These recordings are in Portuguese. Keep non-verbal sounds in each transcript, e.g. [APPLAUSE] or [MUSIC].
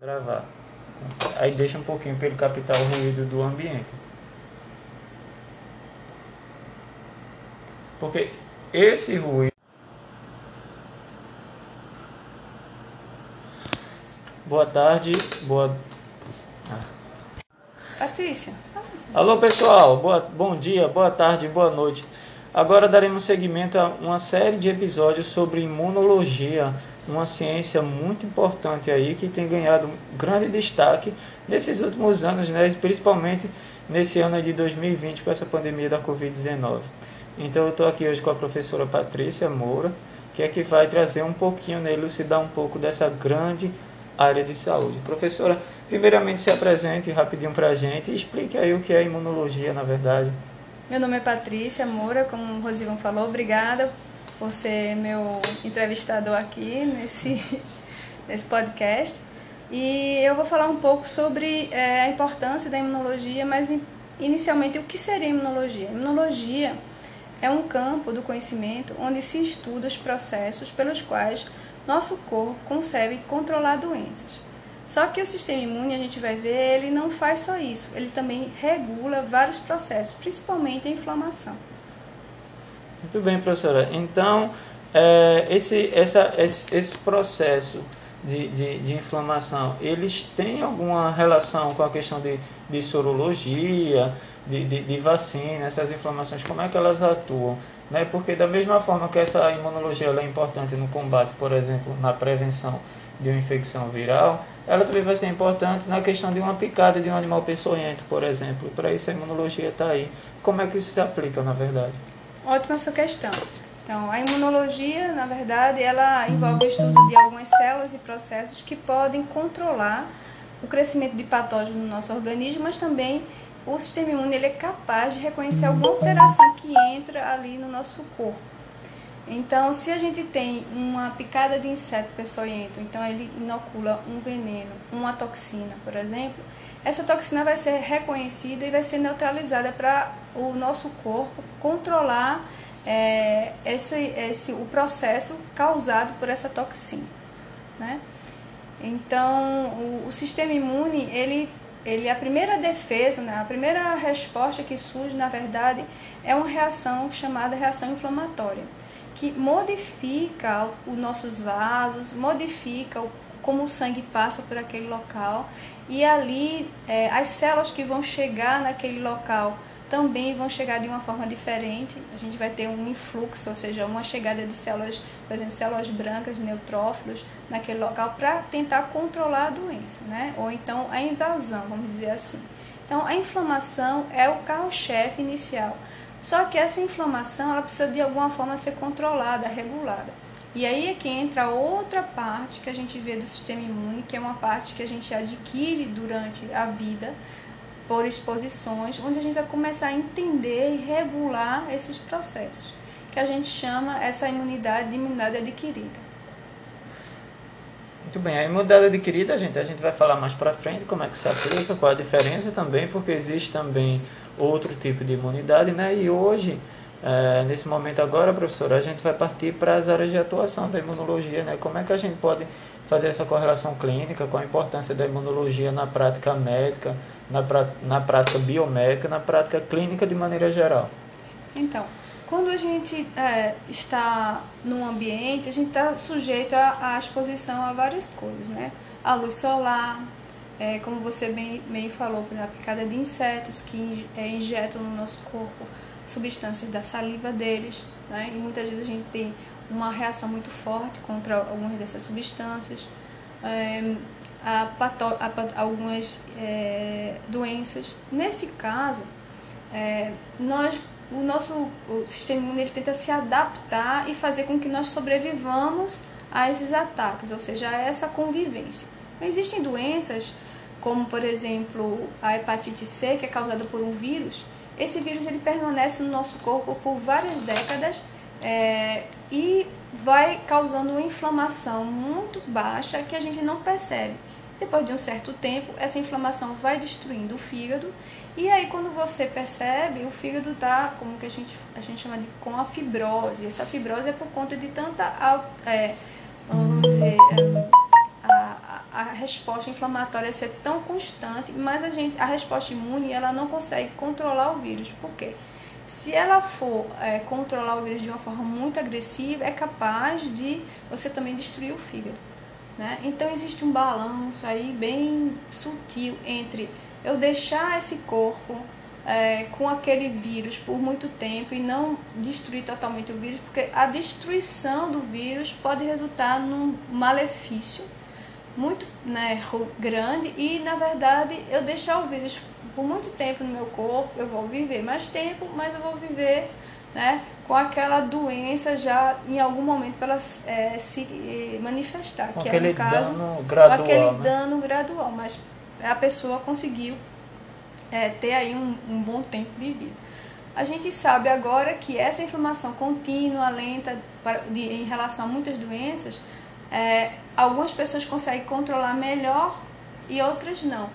Gravar. Aí deixa um pouquinho para ele captar o ruído do ambiente. Porque esse ruído. Boa tarde, boa. Patrícia. Alô pessoal, boa, bom dia, boa tarde, boa noite. Agora daremos seguimento a uma série de episódios sobre imunologia uma ciência muito importante aí que tem ganhado grande destaque nesses últimos anos, né, principalmente nesse ano de 2020 com essa pandemia da Covid-19. Então eu estou aqui hoje com a professora Patrícia Moura, que é que vai trazer um pouquinho, né, elucidar um pouco dessa grande área de saúde. Professora, primeiramente se apresente rapidinho para a gente e explique aí o que é imunologia, na verdade. Meu nome é Patrícia Moura, como o Rosivão falou, obrigada por ser meu entrevistador aqui nesse, [LAUGHS] nesse podcast. E eu vou falar um pouco sobre é, a importância da imunologia, mas inicialmente o que seria imunologia? Imunologia é um campo do conhecimento onde se estuda os processos pelos quais nosso corpo consegue controlar doenças. Só que o sistema imune, a gente vai ver, ele não faz só isso, ele também regula vários processos, principalmente a inflamação. Muito bem, professora. Então, é, esse, essa, esse, esse processo de, de, de, inflamação, eles têm alguma relação com a questão de, de sorologia, de, de, de vacina, essas inflamações, como é que elas atuam? Né? Porque da mesma forma que essa imunologia é importante no combate, por exemplo, na prevenção de uma infecção viral, ela também vai ser importante na questão de uma picada de um animal peçonhento, por exemplo. Para isso a imunologia está aí. Como é que isso se aplica, na verdade? Ótima sua questão. Então, a imunologia, na verdade, ela envolve o estudo de algumas células e processos que podem controlar o crescimento de patógenos no nosso organismo, mas também o sistema imune ele é capaz de reconhecer alguma alteração que entra ali no nosso corpo. Então, se a gente tem uma picada de inseto peçonhento, então ele inocula um veneno, uma toxina, por exemplo, essa toxina vai ser reconhecida e vai ser neutralizada para o nosso corpo controlar é, esse, esse, o processo causado por essa toxina. Né? Então, o, o sistema imune, ele, ele a primeira defesa, né, a primeira resposta que surge, na verdade, é uma reação chamada reação inflamatória, que modifica os nossos vasos, modifica o como o sangue passa por aquele local e ali é, as células que vão chegar naquele local também vão chegar de uma forma diferente. A gente vai ter um influxo, ou seja, uma chegada de células, por exemplo, células brancas, neutrófilos, naquele local para tentar controlar a doença, né? Ou então a invasão, vamos dizer assim. Então, a inflamação é o carro-chefe inicial. Só que essa inflamação, ela precisa de alguma forma ser controlada, regulada. E aí é que entra outra parte que a gente vê do sistema imune, que é uma parte que a gente adquire durante a vida por exposições, onde a gente vai começar a entender e regular esses processos, que a gente chama essa imunidade de imunidade adquirida. Muito bem, a imunidade adquirida, gente, a gente vai falar mais para frente como é que se aplica, qual a diferença também, porque existe também outro tipo de imunidade, né? E hoje é, nesse momento agora, professora, a gente vai partir para as áreas de atuação da imunologia, né? Como é que a gente pode fazer essa correlação clínica com a importância da imunologia na prática médica, na, na prática biomédica, na prática clínica de maneira geral? Então, quando a gente é, está num ambiente, a gente está sujeito à, exposição a várias coisas, né? A luz solar, é, como você bem, bem falou, a picada de insetos que é, injetam no nosso corpo substâncias da saliva deles, né? e muitas vezes a gente tem uma reação muito forte contra algumas dessas substâncias, é, a a, algumas é, doenças. Nesse caso, é, nós, o nosso o sistema imune ele tenta se adaptar e fazer com que nós sobrevivamos a esses ataques, ou seja, a essa convivência. Existem doenças, como por exemplo a hepatite C, que é causada por um vírus, esse vírus ele permanece no nosso corpo por várias décadas é, e vai causando uma inflamação muito baixa que a gente não percebe. Depois de um certo tempo, essa inflamação vai destruindo o fígado e aí quando você percebe, o fígado está, como que a gente, a gente chama de com a fibrose. Essa fibrose é por conta de tanta, é, vamos dizer, resposta inflamatória ser tão constante, mas a, gente, a resposta imune ela não consegue controlar o vírus. Por quê? Se ela for é, controlar o vírus de uma forma muito agressiva, é capaz de você também destruir o fígado. Né? Então existe um balanço aí bem sutil entre eu deixar esse corpo é, com aquele vírus por muito tempo e não destruir totalmente o vírus, porque a destruição do vírus pode resultar num malefício muito né, grande e na verdade eu deixar o vírus por muito tempo no meu corpo, eu vou viver mais tempo, mas eu vou viver né, com aquela doença já em algum momento para ela é, se eh, manifestar, com que é no caso dano gradual, aquele né? dano gradual, mas a pessoa conseguiu é, ter aí um, um bom tempo de vida. A gente sabe agora que essa inflamação contínua, lenta, para, de, em relação a muitas doenças, é, algumas pessoas conseguem controlar melhor e outras não.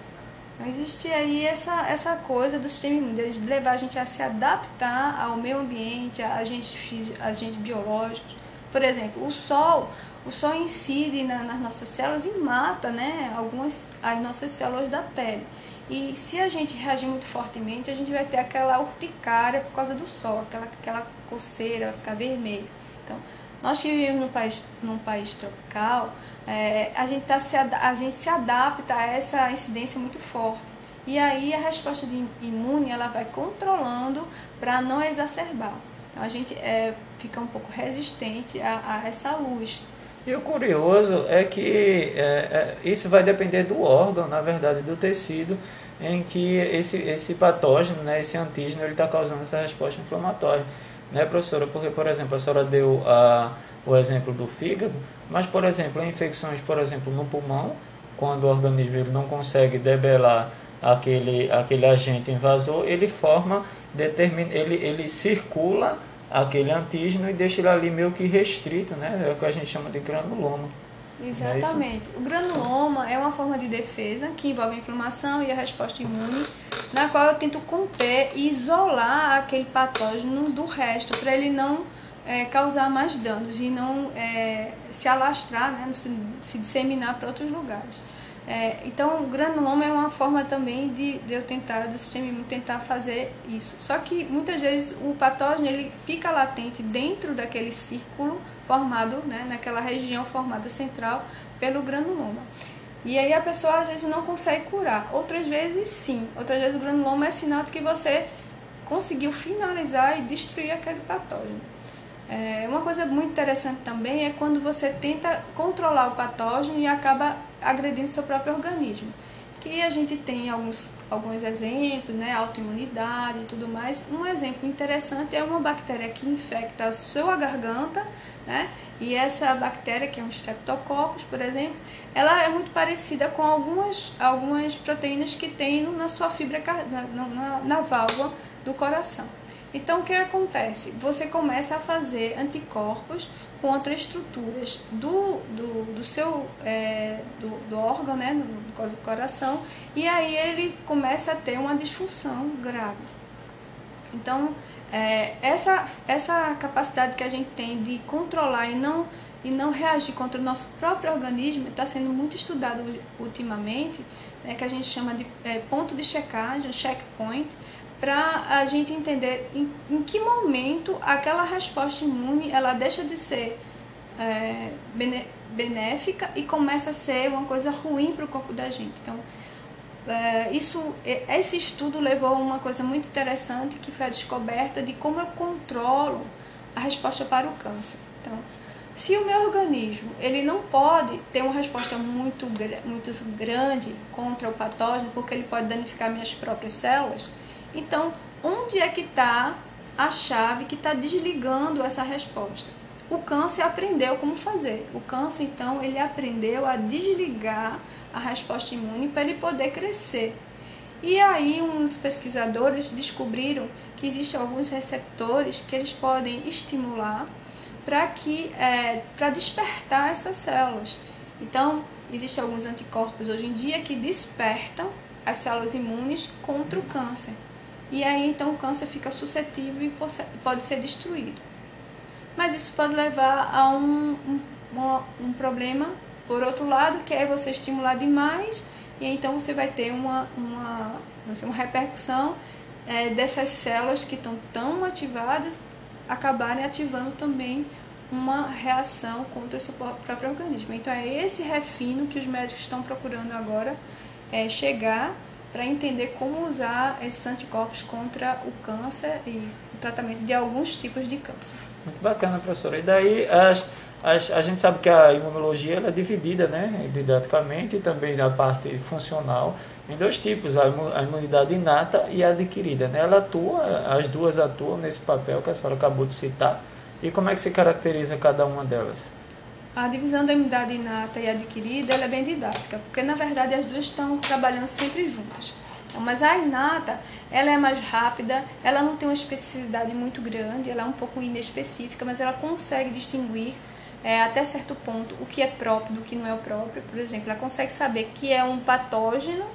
Então, existe aí essa, essa coisa do sistema de levar a gente a se adaptar ao meio ambiente, a agentes, agentes biológicos. Por exemplo, o sol, o sol incide na, nas nossas células e mata né, algumas as nossas células da pele. E se a gente reagir muito fortemente, a gente vai ter aquela urticária por causa do sol, aquela, aquela coceira, vai ficar vermelho. Então, nós que vivemos num país, num país tropical, é, a, gente tá se, a gente se adapta a essa incidência muito forte. E aí a resposta imune ela vai controlando para não exacerbar. Então a gente é, fica um pouco resistente a, a essa luz. E o curioso é que é, é, isso vai depender do órgão, na verdade, do tecido em que esse, esse patógeno, né, esse antígeno, ele está causando essa resposta inflamatória. Né, professora? Porque, por exemplo, a senhora deu a, o exemplo do fígado, mas, por exemplo, em infecções, por exemplo, no pulmão, quando o organismo ele não consegue debelar aquele, aquele agente invasor, ele forma, determina, ele, ele circula aquele antígeno e deixa ele ali meio que restrito, né? É o que a gente chama de granuloma. Exatamente. o granuloma é uma forma de defesa que envolve a inflamação e a resposta imune, na qual eu tento conter e isolar aquele patógeno do resto, para ele não é, causar mais danos e não é, se alastrar, né, se, se disseminar para outros lugares. É, então, o granuloma é uma forma também de, de eu tentar, do sistema imune, tentar fazer isso. Só que muitas vezes o patógeno ele fica latente dentro daquele círculo formado, né, naquela região formada central pelo granuloma. E aí a pessoa às vezes não consegue curar. Outras vezes sim. Outras vezes o granuloma é sinal de que você conseguiu finalizar e destruir aquele patógeno. É, uma coisa muito interessante também é quando você tenta controlar o patógeno e acaba agredindo seu próprio organismo. Que a gente tem alguns, alguns exemplos, né, autoimunidade e tudo mais. Um exemplo interessante é uma bactéria que infecta a sua garganta, né, e essa bactéria, que é um Streptococcus, por exemplo, ela é muito parecida com algumas, algumas proteínas que tem na sua fibra, na, na, na válvula do coração. Então, o que acontece? Você começa a fazer anticorpos contra estruturas do, do, do seu é, do, do, órgão, né, do, do coração, e aí ele começa a ter uma disfunção grave. Então, é, essa, essa capacidade que a gente tem de controlar e não, e não reagir contra o nosso próprio organismo está sendo muito estudado ultimamente, né, que a gente chama de é, ponto de checagem, checkpoint, para a gente entender em, em, que momento aquela resposta imune ela deixa de ser é, benéfica e começa a ser uma coisa ruim para o corpo da gente. Então, é, isso, esse estudo levou a uma coisa muito interessante que foi a descoberta de como eu controlo a resposta para o câncer. Então, se o meu organismo ele não pode ter uma resposta muito, muito grande contra o patógeno, porque ele pode danificar minhas próprias células, então, onde é que está a chave que está desligando essa resposta? O câncer aprendeu como fazer. O câncer, então, ele aprendeu a desligar a resposta imune para ele poder crescer. E aí, uns pesquisadores descobriram que existem alguns receptores que eles podem estimular para que é, para despertar essas células. Então, existem alguns anticorpos hoje em dia que despertam as células imunes contra o câncer. E aí então o câncer fica suscetível e pode ser destruído. Mas isso pode levar a um, um, um problema por outro lado, que é você estimular demais e então você vai ter uma, uma, uma repercussão é, dessas células que estão tão ativadas acabarem ativando também uma reação contra o seu próprio organismo. Então é esse refino que os médicos estão procurando agora é, chegar para entender como usar esses anticorpos contra o câncer e o tratamento de alguns tipos de câncer. Muito bacana, professora. E daí a gente sabe que a imunologia ela é dividida, né, didaticamente e também na parte funcional em dois tipos, a imunidade inata e a adquirida. Né? Ela atua, as duas atuam nesse papel que a senhora acabou de citar. E como é que se caracteriza cada uma delas? A divisão da imunidade inata e adquirida é bem didática, porque na verdade as duas estão trabalhando sempre juntas. Então, mas a inata, ela é mais rápida, ela não tem uma especificidade muito grande, ela é um pouco inespecífica, mas ela consegue distinguir é, até certo ponto o que é próprio do que não é o próprio. Por exemplo, ela consegue saber que é um patógeno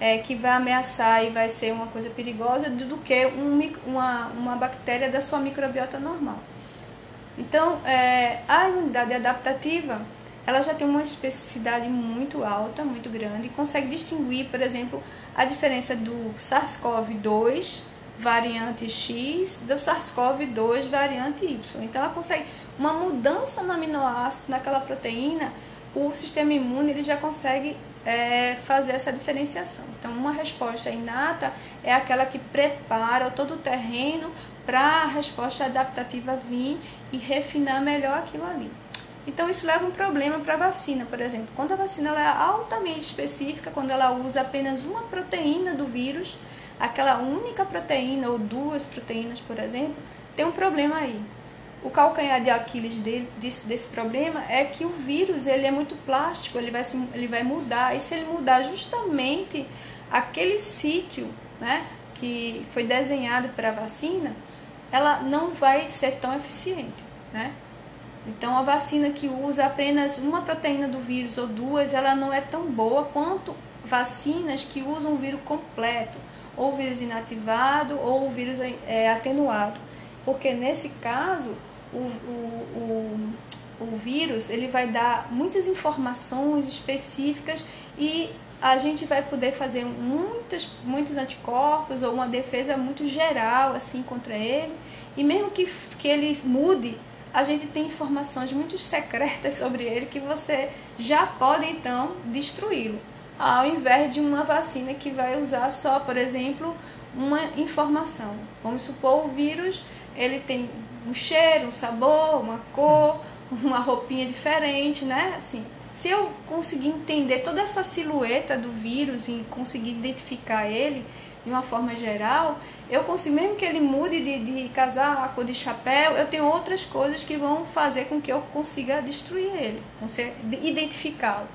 é, que vai ameaçar e vai ser uma coisa perigosa do que um, uma, uma bactéria da sua microbiota normal. Então, é, a imunidade adaptativa, ela já tem uma especificidade muito alta, muito grande, e consegue distinguir, por exemplo, a diferença do SARS-CoV-2 variante X do SARS-CoV-2 variante Y. Então, ela consegue uma mudança no aminoácido naquela proteína, o sistema imune ele já consegue é, fazer essa diferenciação. Então, uma resposta inata é aquela que prepara todo o terreno para a resposta adaptativa vir e refinar melhor aquilo ali. Então, isso leva um problema para a vacina, por exemplo. Quando a vacina é altamente específica, quando ela usa apenas uma proteína do vírus, aquela única proteína ou duas proteínas, por exemplo, tem um problema aí. O calcanhar de Aquiles dele, desse, desse problema é que o vírus ele é muito plástico, ele vai, se, ele vai mudar. E se ele mudar justamente aquele sítio né, que foi desenhado para a vacina, ela não vai ser tão eficiente. Né? Então, a vacina que usa apenas uma proteína do vírus ou duas, ela não é tão boa quanto vacinas que usam o vírus completo, ou o vírus inativado ou o vírus é, atenuado. Porque nesse caso, o, o, o, o vírus ele vai dar muitas informações específicas e a gente vai poder fazer muitos, muitos anticorpos ou uma defesa muito geral assim contra ele. E mesmo que, que ele mude, a gente tem informações muito secretas [LAUGHS] sobre ele que você já pode então destruí-lo. Ao invés de uma vacina que vai usar só, por exemplo, uma informação. Vamos supor o vírus, ele tem um cheiro, um sabor, uma cor, uma roupinha diferente, né? Assim, se eu conseguir entender toda essa silhueta do vírus e conseguir identificar ele de uma forma geral, eu consigo, mesmo que ele mude de, de casaco, de chapéu, eu tenho outras coisas que vão fazer com que eu consiga destruir ele, identificá-lo.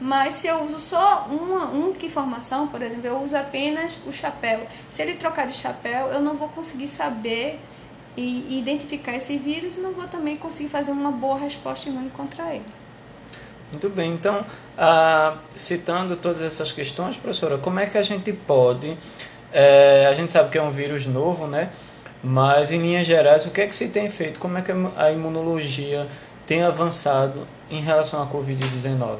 Mas se eu uso só uma única informação, por exemplo, eu uso apenas o chapéu. Se ele trocar de chapéu, eu não vou conseguir saber e identificar esse vírus, não vou também conseguir fazer uma boa resposta imune contra ele. Muito bem, então, ah, citando todas essas questões, professora, como é que a gente pode, é, a gente sabe que é um vírus novo, né? Mas, em linhas gerais, o que é que se tem feito? Como é que a imunologia tem avançado em relação à Covid-19?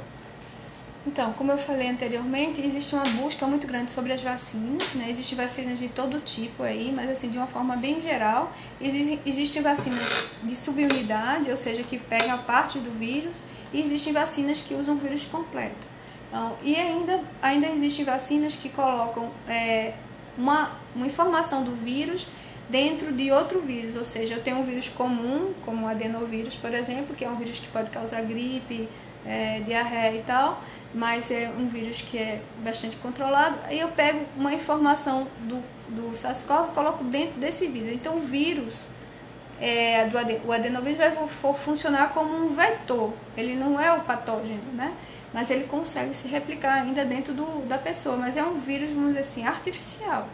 Então, como eu falei anteriormente, existe uma busca muito grande sobre as vacinas, né? Existem vacinas de todo tipo aí, mas assim, de uma forma bem geral. Existem, existem vacinas de subunidade, ou seja, que pegam parte do vírus, e existem vacinas que usam o vírus completo. Então, e ainda, ainda existem vacinas que colocam é, uma, uma informação do vírus dentro de outro vírus, ou seja, eu tenho um vírus comum, como o adenovírus, por exemplo, que é um vírus que pode causar gripe, é, diarreia e tal, mas é um vírus que é bastante controlado. Aí eu pego uma informação do, do SARS-CoV e coloco dentro desse vírus. Então o vírus, é, do o adenovírus vai funcionar como um vetor. Ele não é o patógeno, né? Mas ele consegue se replicar ainda dentro do, da pessoa. Mas é um vírus, vamos dizer assim, artificial.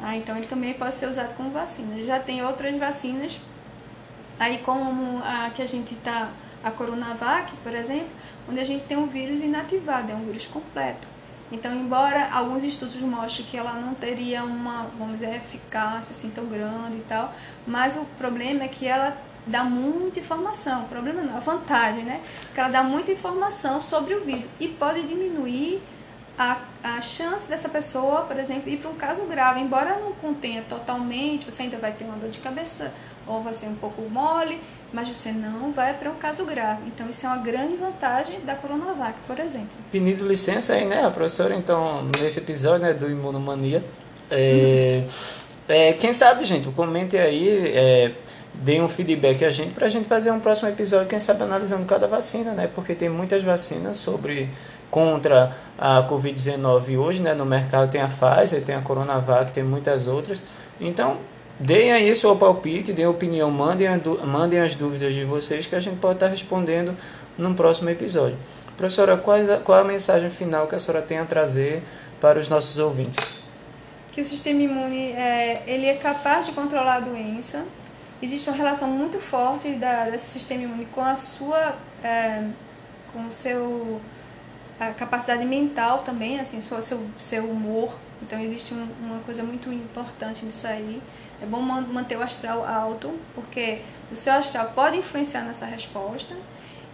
Ah, então ele também pode ser usado como vacina. Já tem outras vacinas, aí como a que a gente está a Coronavac, por exemplo, onde a gente tem um vírus inativado, é um vírus completo. Então, embora alguns estudos mostrem que ela não teria uma, vamos dizer, eficácia assim tão grande e tal, mas o problema é que ela dá muita informação. O problema não, a vantagem, né? Que ela dá muita informação sobre o vírus e pode diminuir a, a chance dessa pessoa, por exemplo, ir para um caso grave. Embora não contenha totalmente, você ainda vai ter uma dor de cabeça ou vai ser um pouco mole, mas você não vai para um caso grave. Então, isso é uma grande vantagem da Coronavac, por exemplo. Pedindo licença aí, né, professora, então, nesse episódio né, do Imunomania. É, uhum. é, quem sabe, gente, comente aí, é, deem um feedback a gente para a gente fazer um próximo episódio, quem sabe analisando cada vacina, né? Porque tem muitas vacinas sobre contra a Covid-19 hoje, né? No mercado tem a Pfizer, tem a Coronavac, tem muitas outras. Então, deem aí seu palpite, deem opinião, mandem, mandem as dúvidas de vocês que a gente pode estar respondendo num próximo episódio. Professora, qual, qual a mensagem final que a senhora tem a trazer para os nossos ouvintes? Que o sistema imune é, ele é capaz de controlar a doença. Existe uma relação muito forte da, desse sistema imune com a sua, é, com o seu a capacidade mental também, assim, seu, seu, seu humor. Então existe um, uma coisa muito importante nisso aí. É bom manter o astral alto, porque o seu astral pode influenciar nessa resposta.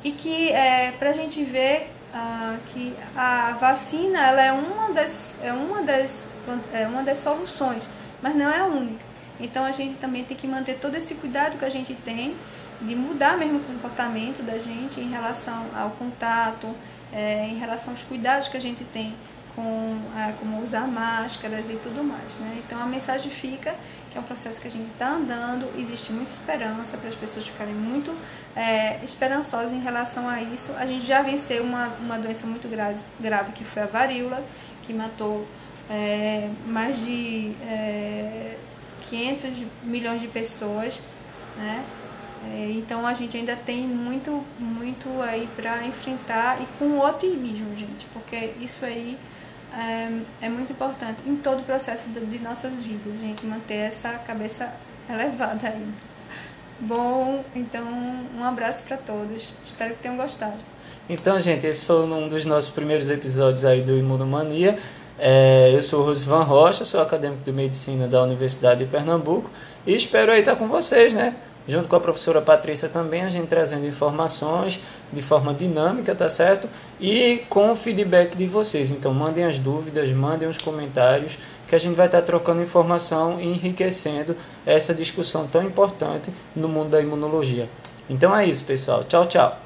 E que é, para a gente ver ah, que a vacina ela é uma das, é uma das, é uma das soluções, mas não é a única. Então a gente também tem que manter todo esse cuidado que a gente tem de mudar mesmo o comportamento da gente em relação ao contato, é, em relação aos cuidados que a gente tem com é, como usar máscaras e tudo mais. Né? Então a mensagem fica que é um processo que a gente está andando, existe muita esperança para as pessoas ficarem muito é, esperançosas em relação a isso. A gente já venceu uma, uma doença muito grave, grave que foi a varíola, que matou é, mais de é, 500 milhões de pessoas. Né? É, então a gente ainda tem muito, muito aí para enfrentar e com otimismo, gente, porque isso aí é, é muito importante em todo o processo de, de nossas vidas, gente manter essa cabeça elevada aí. Bom, então um abraço para todos. Espero que tenham gostado. Então, gente, esse foi um dos nossos primeiros episódios aí do Imunomania. É, eu sou Rosivan Rocha, sou acadêmico de medicina da Universidade de Pernambuco e espero aí estar com vocês, né? Junto com a professora Patrícia também, a gente trazendo informações de forma dinâmica, tá certo? E com o feedback de vocês. Então, mandem as dúvidas, mandem os comentários, que a gente vai estar trocando informação e enriquecendo essa discussão tão importante no mundo da imunologia. Então é isso, pessoal. Tchau, tchau.